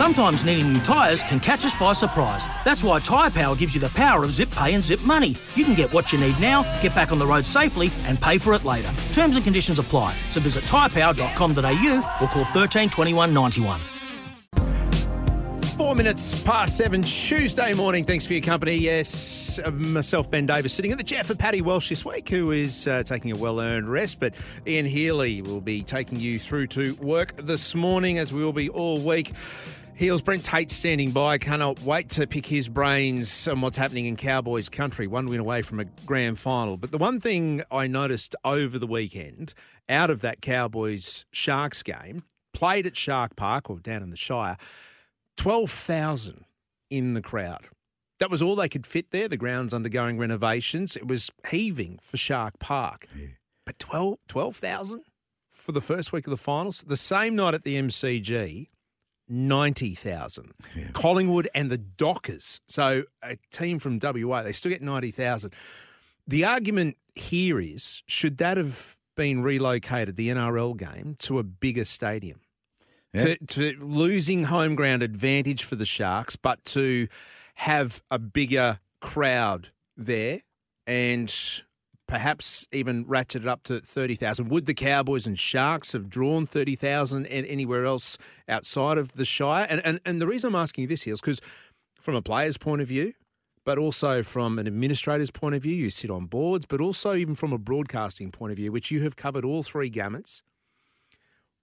Sometimes needing new tyres can catch us by surprise. That's why Tyre Power gives you the power of zip pay and zip money. You can get what you need now, get back on the road safely, and pay for it later. Terms and conditions apply. So visit tyrepower.com.au or call 13 21 91. Four minutes past seven, Tuesday morning. Thanks for your company. Yes, uh, myself, Ben Davis, sitting at the Jeff and Paddy Welsh this week, who is uh, taking a well earned rest. But Ian Healy will be taking you through to work this morning, as we will be all week. Heels Brent Tate standing by. Cannot wait to pick his brains on what's happening in Cowboys country. One win away from a grand final. But the one thing I noticed over the weekend, out of that Cowboys Sharks game, played at Shark Park or down in the Shire, 12,000 in the crowd. That was all they could fit there. The ground's undergoing renovations. It was heaving for Shark Park. But 12 12,000 for the first week of the finals. The same night at the MCG, 90,000. Collingwood and the Dockers. So a team from WA, they still get 90,000. The argument here is should that have been relocated, the NRL game, to a bigger stadium? Yeah. To, to losing home ground advantage for the Sharks, but to have a bigger crowd there and perhaps even ratchet it up to 30,000. Would the Cowboys and Sharks have drawn 30,000 and anywhere else outside of the Shire? And, and, and the reason I'm asking you this here is because from a player's point of view, but also from an administrator's point of view, you sit on boards, but also even from a broadcasting point of view, which you have covered all three gamuts.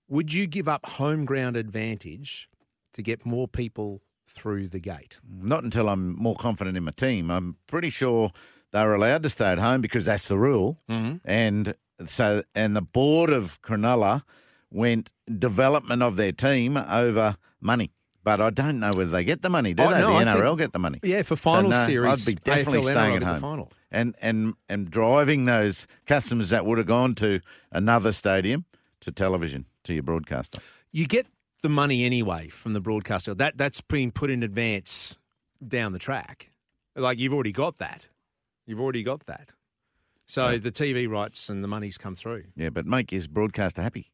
Would you give up home ground advantage to get more people through the gate? Not until I'm more confident in my team. I'm pretty sure they're allowed to stay at home because that's the rule. Mm-hmm. And so, and the board of Cronulla went development of their team over money. But I don't know whether they get the money, do Oh, they? no, I the think- NRL get the money. Yeah, for So, final no, series, I'd be definitely AFL, staying NRL at home. final. And and and driving those customers that would have gone to another stadium to television to your broadcaster. You get the money anyway from the broadcaster. That that's being put in advance down the track. Like you've already got that. You've already got that. So the TV rights and the money's come through. Yeah, but make your broadcaster happy.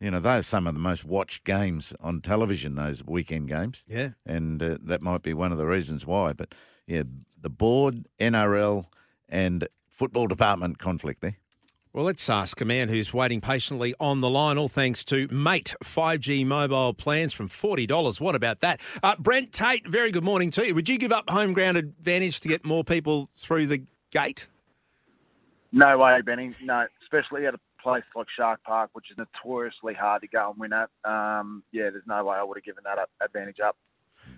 You know, those are some of the most watched games on television, those weekend games. Yeah. And uh, that might be one of the reasons why. But yeah, the board, NRL, and football department conflict there. Well, let's ask a man who's waiting patiently on the line, all thanks to Mate 5G mobile plans from $40. What about that? Uh, Brent Tate, very good morning to you. Would you give up home ground advantage to get more people through the gate? No way, Benny. No, especially at a place like Shark Park, which is notoriously hard to go and win at. Um, yeah, there's no way I would have given that up, advantage up.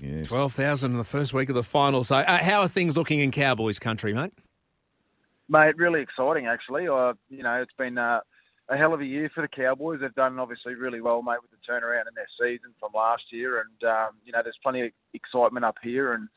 Yes. 12,000 in the first week of the final. So, uh, how are things looking in Cowboys country, mate? Mate, really exciting actually. Uh, you know, it's been uh, a hell of a year for the Cowboys. They've done obviously really well, mate, with the turnaround in their season from last year, and um, you know, there's plenty of excitement up here. And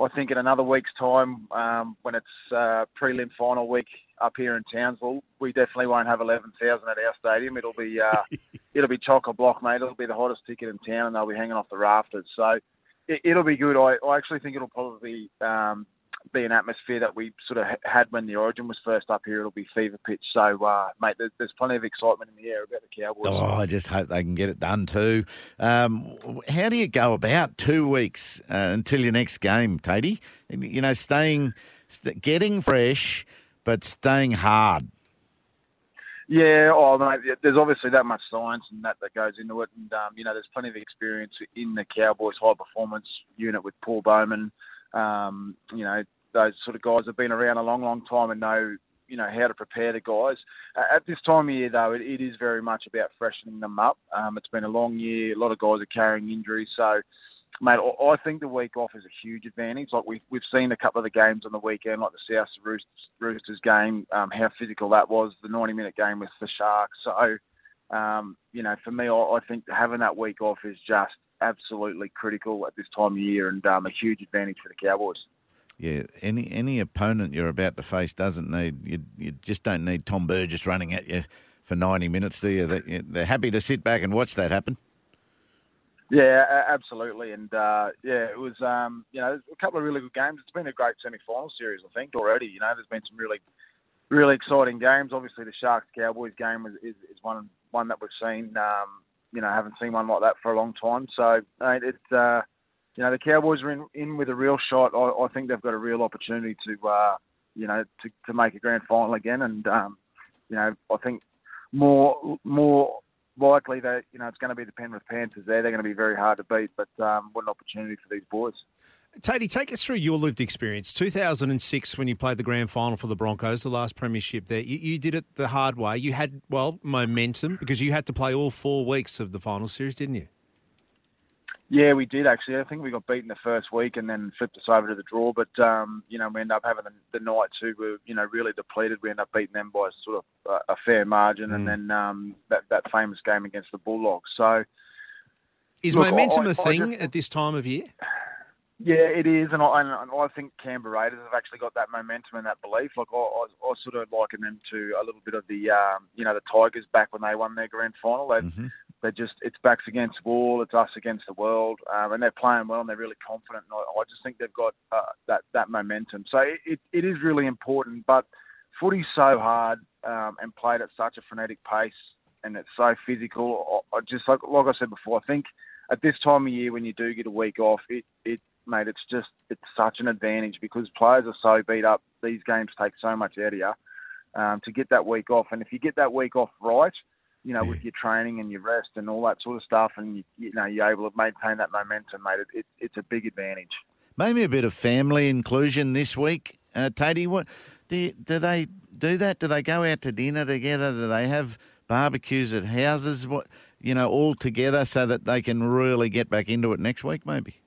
I think in another week's time, um, when it's uh, prelim final week up here in Townsville, we definitely won't have 11,000 at our stadium. It'll be uh, it'll be chock a block, mate. It'll be the hottest ticket in town, and they'll be hanging off the rafters. So it, it'll be good. I, I actually think it'll probably um, be an atmosphere that we sort of had when the Origin was first up here. It'll be fever pitch. So, uh, mate, there's, there's plenty of excitement in the air about the Cowboys. Oh, I just hope they can get it done too. Um, how do you go about two weeks uh, until your next game, Tatey? You know, staying, getting fresh, but staying hard. Yeah, oh, mate, there's obviously that much science and that that goes into it, and um, you know, there's plenty of experience in the Cowboys high performance unit with Paul Bowman. Um, you know, those sort of guys have been around a long, long time and know you know how to prepare the guys. Uh, at this time of year, though, it, it is very much about freshening them up. Um, it's been a long year. A lot of guys are carrying injuries, so mate, I think the week off is a huge advantage. Like we've we've seen a couple of the games on the weekend, like the South Roosters, Roosters game, um, how physical that was. The 90 minute game with the Sharks. So, um, you know, for me, I, I think having that week off is just absolutely critical at this time of year and um, a huge advantage for the Cowboys. Yeah, any any opponent you're about to face doesn't need you. You just don't need Tom Burgess running at you for 90 minutes, do you? They- They're happy to sit back and watch that happen. Yeah, absolutely, and uh, yeah, it was um, you know a couple of really good games. It's been a great semi-final series, I think already. You know, there's been some really really exciting games. Obviously, the Sharks Cowboys game is, is, is one one that we've seen. Um, you know, haven't seen one like that for a long time. So it's uh, you know the Cowboys are in, in with a real shot. I, I think they've got a real opportunity to uh, you know to, to make a grand final again. And um, you know I think more more likely that you know it's going to be the Penrith Panthers. There, they're going to be very hard to beat. But um, what an opportunity for these boys. Tatey, take us through your lived experience. 2006, when you played the grand final for the Broncos, the last premiership there, you, you did it the hard way. You had, well, momentum because you had to play all four weeks of the final series, didn't you? Yeah, we did actually. I think we got beaten the first week and then flipped us over to the draw. But um, you know, we ended up having the, the night two. We were you know really depleted. We ended up beating them by sort of a, a fair margin, and then um, that that famous game against the Bulldogs. So Is Look, momentum I- a thing just- at this time of year? Yeah, it is, and I, and I think Canberra Raiders have actually got that momentum and that belief. Like I, I, I sort of liken them to a little bit of the, um, you know, the Tigers back when they won their grand final. They, Mm-hmm. they just it's backs against wall, it's us against the world, um, and they're playing well and they're really confident. And I, I just think they've got uh, that that momentum. So it, it, it is really important. But footy's so hard um, and played at such a frenetic pace, and it's so physical. I, I just like like I said before, I think at this time of year when you do get a week off, it it mate, it's just it's such an advantage because players are so beat up. These games take so much out of you um, to get that week off, and if you get that week off right, you know, with your training and your rest and all that sort of stuff, and you, you know you're able to maintain that momentum, mate. It, it, it's a big advantage. Maybe a bit of family inclusion this week, uh, Tatey. What do you, do they do that? Do they go out to dinner together? Do they have barbecues at houses? What you know, all together so that they can really get back into it next week? Maybe.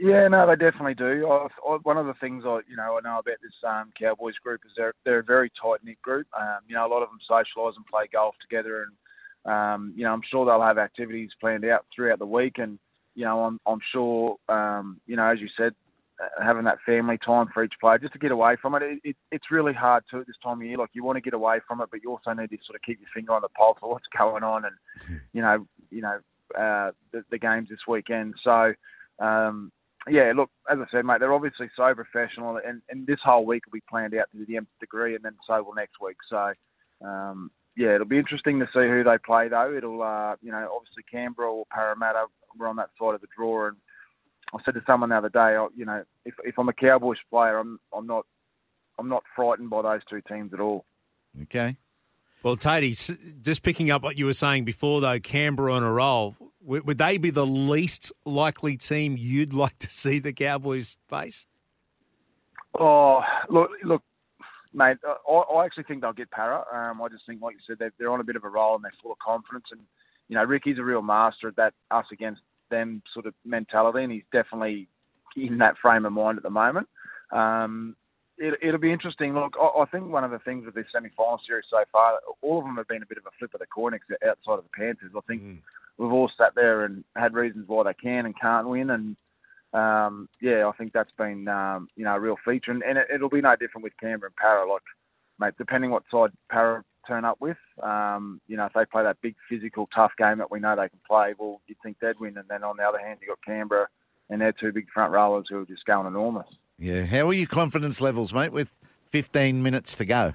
Yeah, no, they definitely do. I, I, one of the things I, you know, I know about this um, Cowboys group is they're they're a very tight knit group. Um, you know, a lot of them socialise and play golf together, and um, you know, I'm sure they'll have activities planned out throughout the week. And you know, I'm I'm sure, um, you know, as you said, uh, having that family time for each player just to get away from it. It, it. It's really hard to at this time of year. Like you want to get away from it, but you also need to sort of keep your finger on the pulse of what's going on, and you know, you know, uh, the, the games this weekend. So. Um, yeah, look, as I said, mate, they're obviously so professional, and, and this whole week will be planned out to the nth degree, and then so will next week. So, um, yeah, it'll be interesting to see who they play, though. It'll, uh, you know, obviously Canberra or Parramatta were on that side of the draw, and I said to someone the other day, oh, you know, if if I'm a Cowboys player, I'm I'm not I'm not frightened by those two teams at all. Okay. Well, Tatey, just picking up what you were saying before, though, Canberra on a roll, would, they be the least likely team you'd like to see the Cowboys face? Oh, look, look, mate. I, I actually think they'll get Parra. Um, I just think, like you said, they're, they're on a bit of a roll and they're full of confidence. And you know, Ricky's a real master at that us against them sort of mentality, and he's definitely in that frame of mind at the moment. Um, it, it'll be interesting. Look, I, I think one of the things with this semi-final series so far, all of them have been a bit of a flip of the coin ex- outside of the Panthers. I think we've all sat there and had reasons why they can and can't win, and um, yeah, I think that's been um, you know a real feature, and, and it, it'll be no different with Canberra and Parra. Like, mate, depending what side Parra turn up with, um, you know, if they play that big physical tough game that we know they can play, well, you'd think they'd win, and then on the other hand, you have got Canberra and their two big front rollers who are just going enormous. Yeah. How are your confidence levels, mate? With 15 minutes to go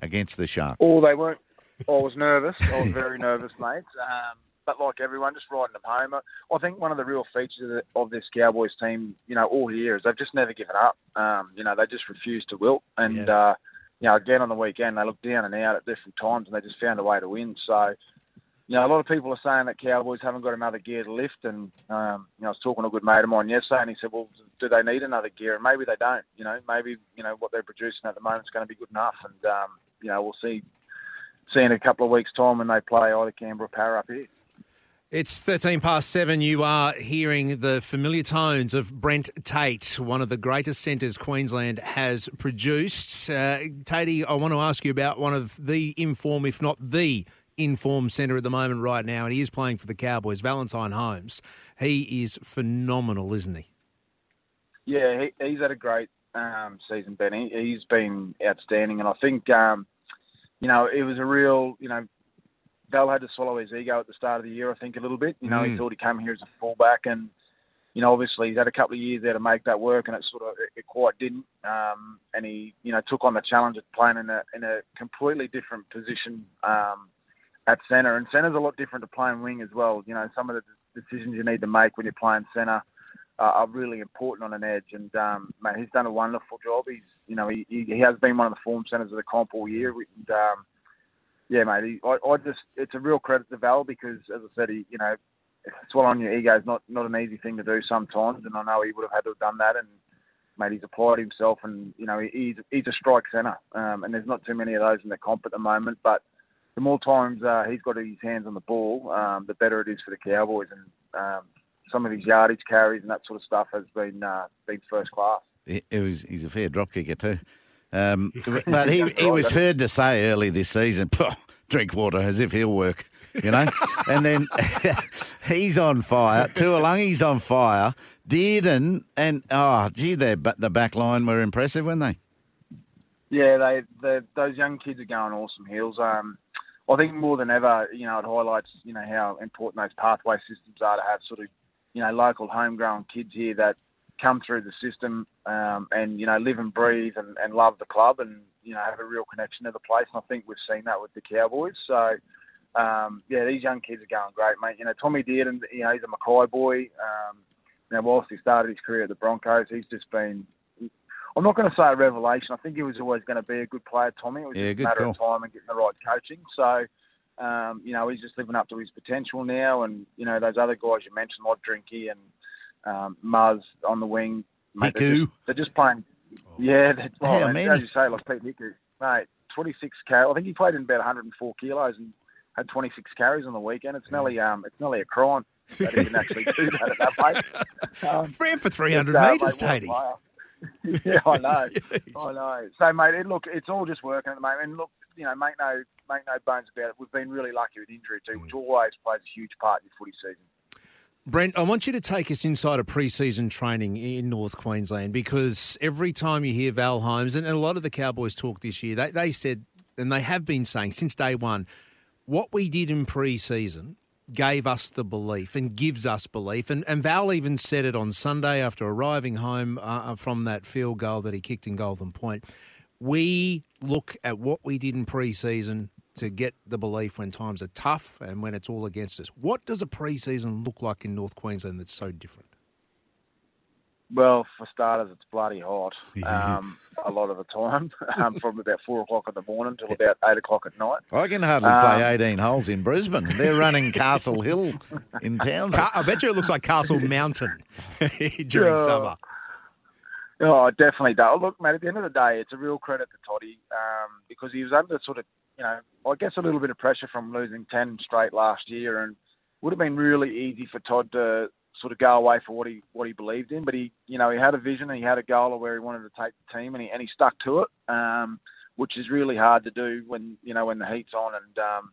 against the Sharks. Oh, they weren't. I was nervous. I was very nervous, mate. Um, but like everyone, just riding them home. I- think one of the real features of, the, of this Cowboys team, you know, all year is they've just never given up. Um, you know, they just refuse to wilt. And, uh, you know, again on the weekend, they looked down and out at different times and they just found a way to win. So, you know, a lot of people are saying that Cowboys haven't got another gear to lift. And, um, you know, I was talking to a good mate of mine yesterday and he said, well, do they need another gear? And maybe they don't. You know, maybe, you know, what they're producing at the moment is going to be good enough. And, um, you know, we'll see, see in a couple of weeks' time when they play either Canberra Parra up here. It's 13 past seven. You are hearing the familiar tones of Brent Tate, one of the greatest centres Queensland has produced. Uh, Tatey, I want to ask you about one of the inform, if not the in form centre at the moment right now, and he is playing for the Cowboys, Valentine Holmes. He is phenomenal, isn't he? Yeah, he, he's had a great um, season, Benny. He's been outstanding, and I think um, you know it was a real you know Val had to swallow his ego at the start of the year. I think a little bit. You know, Mm. he thought he came here as a fullback, and you know obviously he's had a couple of years there to make that work, and it sort of it, it quite didn't. Um, and he you know took on the challenge of playing in a in a completely different position. Um, at centre, and centre's a lot different to playing wing as well. You know, some of the decisions you need to make when you're playing centre uh, are really important on an edge. And um, mate, he's done a wonderful job. He's, you know, he, he has been one of the form centres of the comp all year. And, um, yeah, mate, he, I, I just it's a real credit to Val because, as I said, he, you know, swallowing your ego is not not an easy thing to do sometimes, and I know he would have had to have done that. And mate, he's applied himself, and you know, he, he's he's a strike centre, um, and there's not too many of those in the comp at the moment, but the more times uh, he's got his hands on the ball, um, the better it is for the Cowboys. And um, some of his yardage carries and that sort of stuff has been uh, been first class. It, was, he's a fair drop kicker too. Um, but he, he was heard to say early this season, drink water as if he'll work, you know? and then he's on fire. Taulagi's on fire. Dearden and, oh, gee, they but the back line were impressive, weren't they? Yeah, they, they those young kids are going awesome heels. Um, I think more than ever, you know, it highlights you know how important those pathway systems are to have sort of you know local homegrown kids here that come through the system um, and you know live and breathe and, and love the club and you know have a real connection to the place. And I think we've seen that with the Cowboys. So um, yeah, these young kids are going great, mate. You know, Tommy Dearden, you know, he's a Mackay boy. Um, know, whilst he started his career at the Broncos, he's just been I'm not going to say a revelation. I think he was always going to be a good player, Tommy. It was Yeah, just a matter call. of time and getting the right coaching. So, um, you know, he's just living up to his potential now. And, you know, those other guys you mentioned, like Drinky and um, Muzz on the wing, mate, they're just, they're just playing. Yeah, that's How right. many? As you say, like Peta Hiku, mate, 26 carries. I think he played in about 104 kilos and had 26 carries on the weekend. It's nearly, um, it's nearly a crime that he can actually do that at that pace. Um, Ran for 300 uh, metres, Tatey. Yeah, I know. I know. So, mate, it, look, it's all just working at the moment. And look, you know, make no make no bones about it. We've been really lucky with injury too, which mm. always plays a huge part in your footy season. Brent, I want you to take us inside a pre-season training in North Queensland because every time you hear Val Holmes and a lot of the Cowboys talk this year, they, they said, and they have been saying since day one, what we did in pre-season gave us the belief and gives us belief. And, and Val even said it on Sunday after arriving home uh, from that field goal that he kicked in Golden Point. We look at what we did in pre-season to get the belief when times are tough and when it's all against us. What does a pre-season look like in North Queensland that's so different? Well, for starters, it's bloody hot um, a lot of the time, um, from about four o'clock in the morning till about eight o'clock at night. I can hardly play Um, 18 holes in Brisbane. They're running Castle Hill in town. I bet you it looks like Castle Mountain during Yeah. summer. Oh, it definitely does. Look, mate, at the end of the day, it's a real credit to Toddy um, because he was under sort of, you know, I guess a little bit of pressure from losing 10 straight last year and would have been really easy for Todd to sort of go away for what he what he believed in. But he, you know, he had a vision and he had a goal of where he wanted to take the team and he, and he stuck to it, um, which is really hard to do when, you know, when the heat's on. And, um,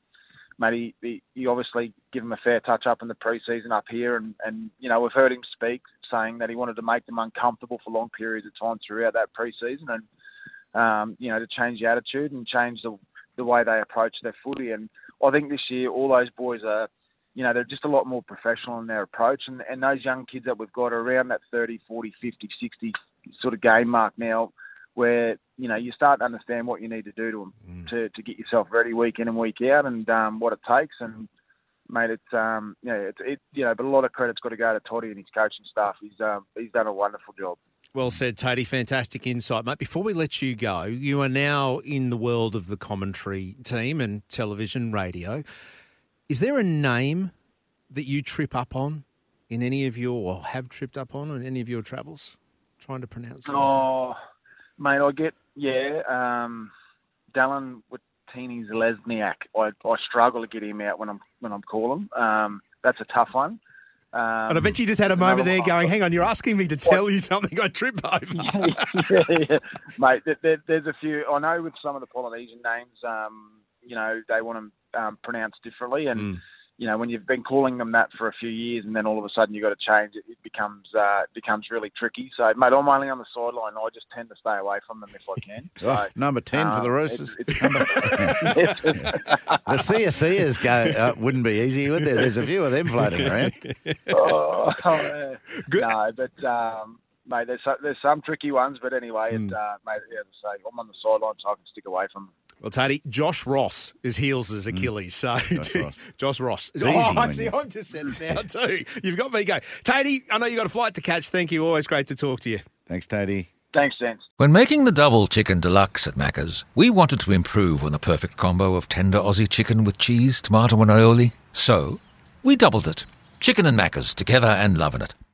mate, he, he, he obviously give him a fair touch up in the preseason up here, and, and you know we've heard him speak saying that he wanted to make them uncomfortable for long periods of time throughout that preseason, and um, you know to change the attitude and change the the way they approach their footy. And I think this year all those boys are. You know, they're just a lot more professional in their approach. And, and those young kids that we've got are around that 30, 40, 50, 60 sort of game mark now where, you know, you start to understand what you need to do to them to, to get yourself ready week in and week out and um, what it takes. And, mate, it's, um, you know, it's, it, you know, but a lot of credit's got to go to Toddy and his coaching staff. He's, um, he's done a wonderful job. Well said, Tatey. Fantastic insight, mate. Before we let you go, you are now in the world of the commentary team and television, radio. Is there a name that you trip up on in any of your, or have tripped up on in any of your travels? Trying to pronounce it. Oh, mate, I get yeah. Um, Dallin Watene-Zelezniak. I, I struggle to get him out when I'm when I'm calling. Um, that's a tough one. Um, And I bet you just had a moment there going, hang on, you're asking me to tell you something I trip over. yeah, yeah. mate. There, there's a few. I know with some of the Polynesian names, um, you know, they want them um, pronounced differently. And mm. you know, when you've been calling them that for a few years, and then all of a sudden you got to change it, it becomes uh, it becomes really tricky. So, mate, I'm only on the sideline. I just tend to stay away from them if I can. Oh, number ten um, for the um, Roosters. It's, it's the CSCers go uh, wouldn't be easy, would there? There's a few of them floating around. oh, oh, no, but. Um, mate, there's some, there's some tricky ones, but anyway, mm. it, uh, mate, yeah, as I say, I'm on the sideline, so I can stick away from them. Well, Tony, Josh Ross is heels as Achilles. So Josh Ross. Josh Ross. It's oh, I see. I'm just said it now too. You've got me go. Tatey, I know you got a flight to catch. Thank you. Always great to talk to you. Thanks, Tatey. Thanks, gents. When making the double chicken deluxe at Macca's, we wanted to improve on the perfect combo of tender Aussie chicken with cheese, tomato, and aioli. So we doubled it. Chicken and Macca's together and loving it.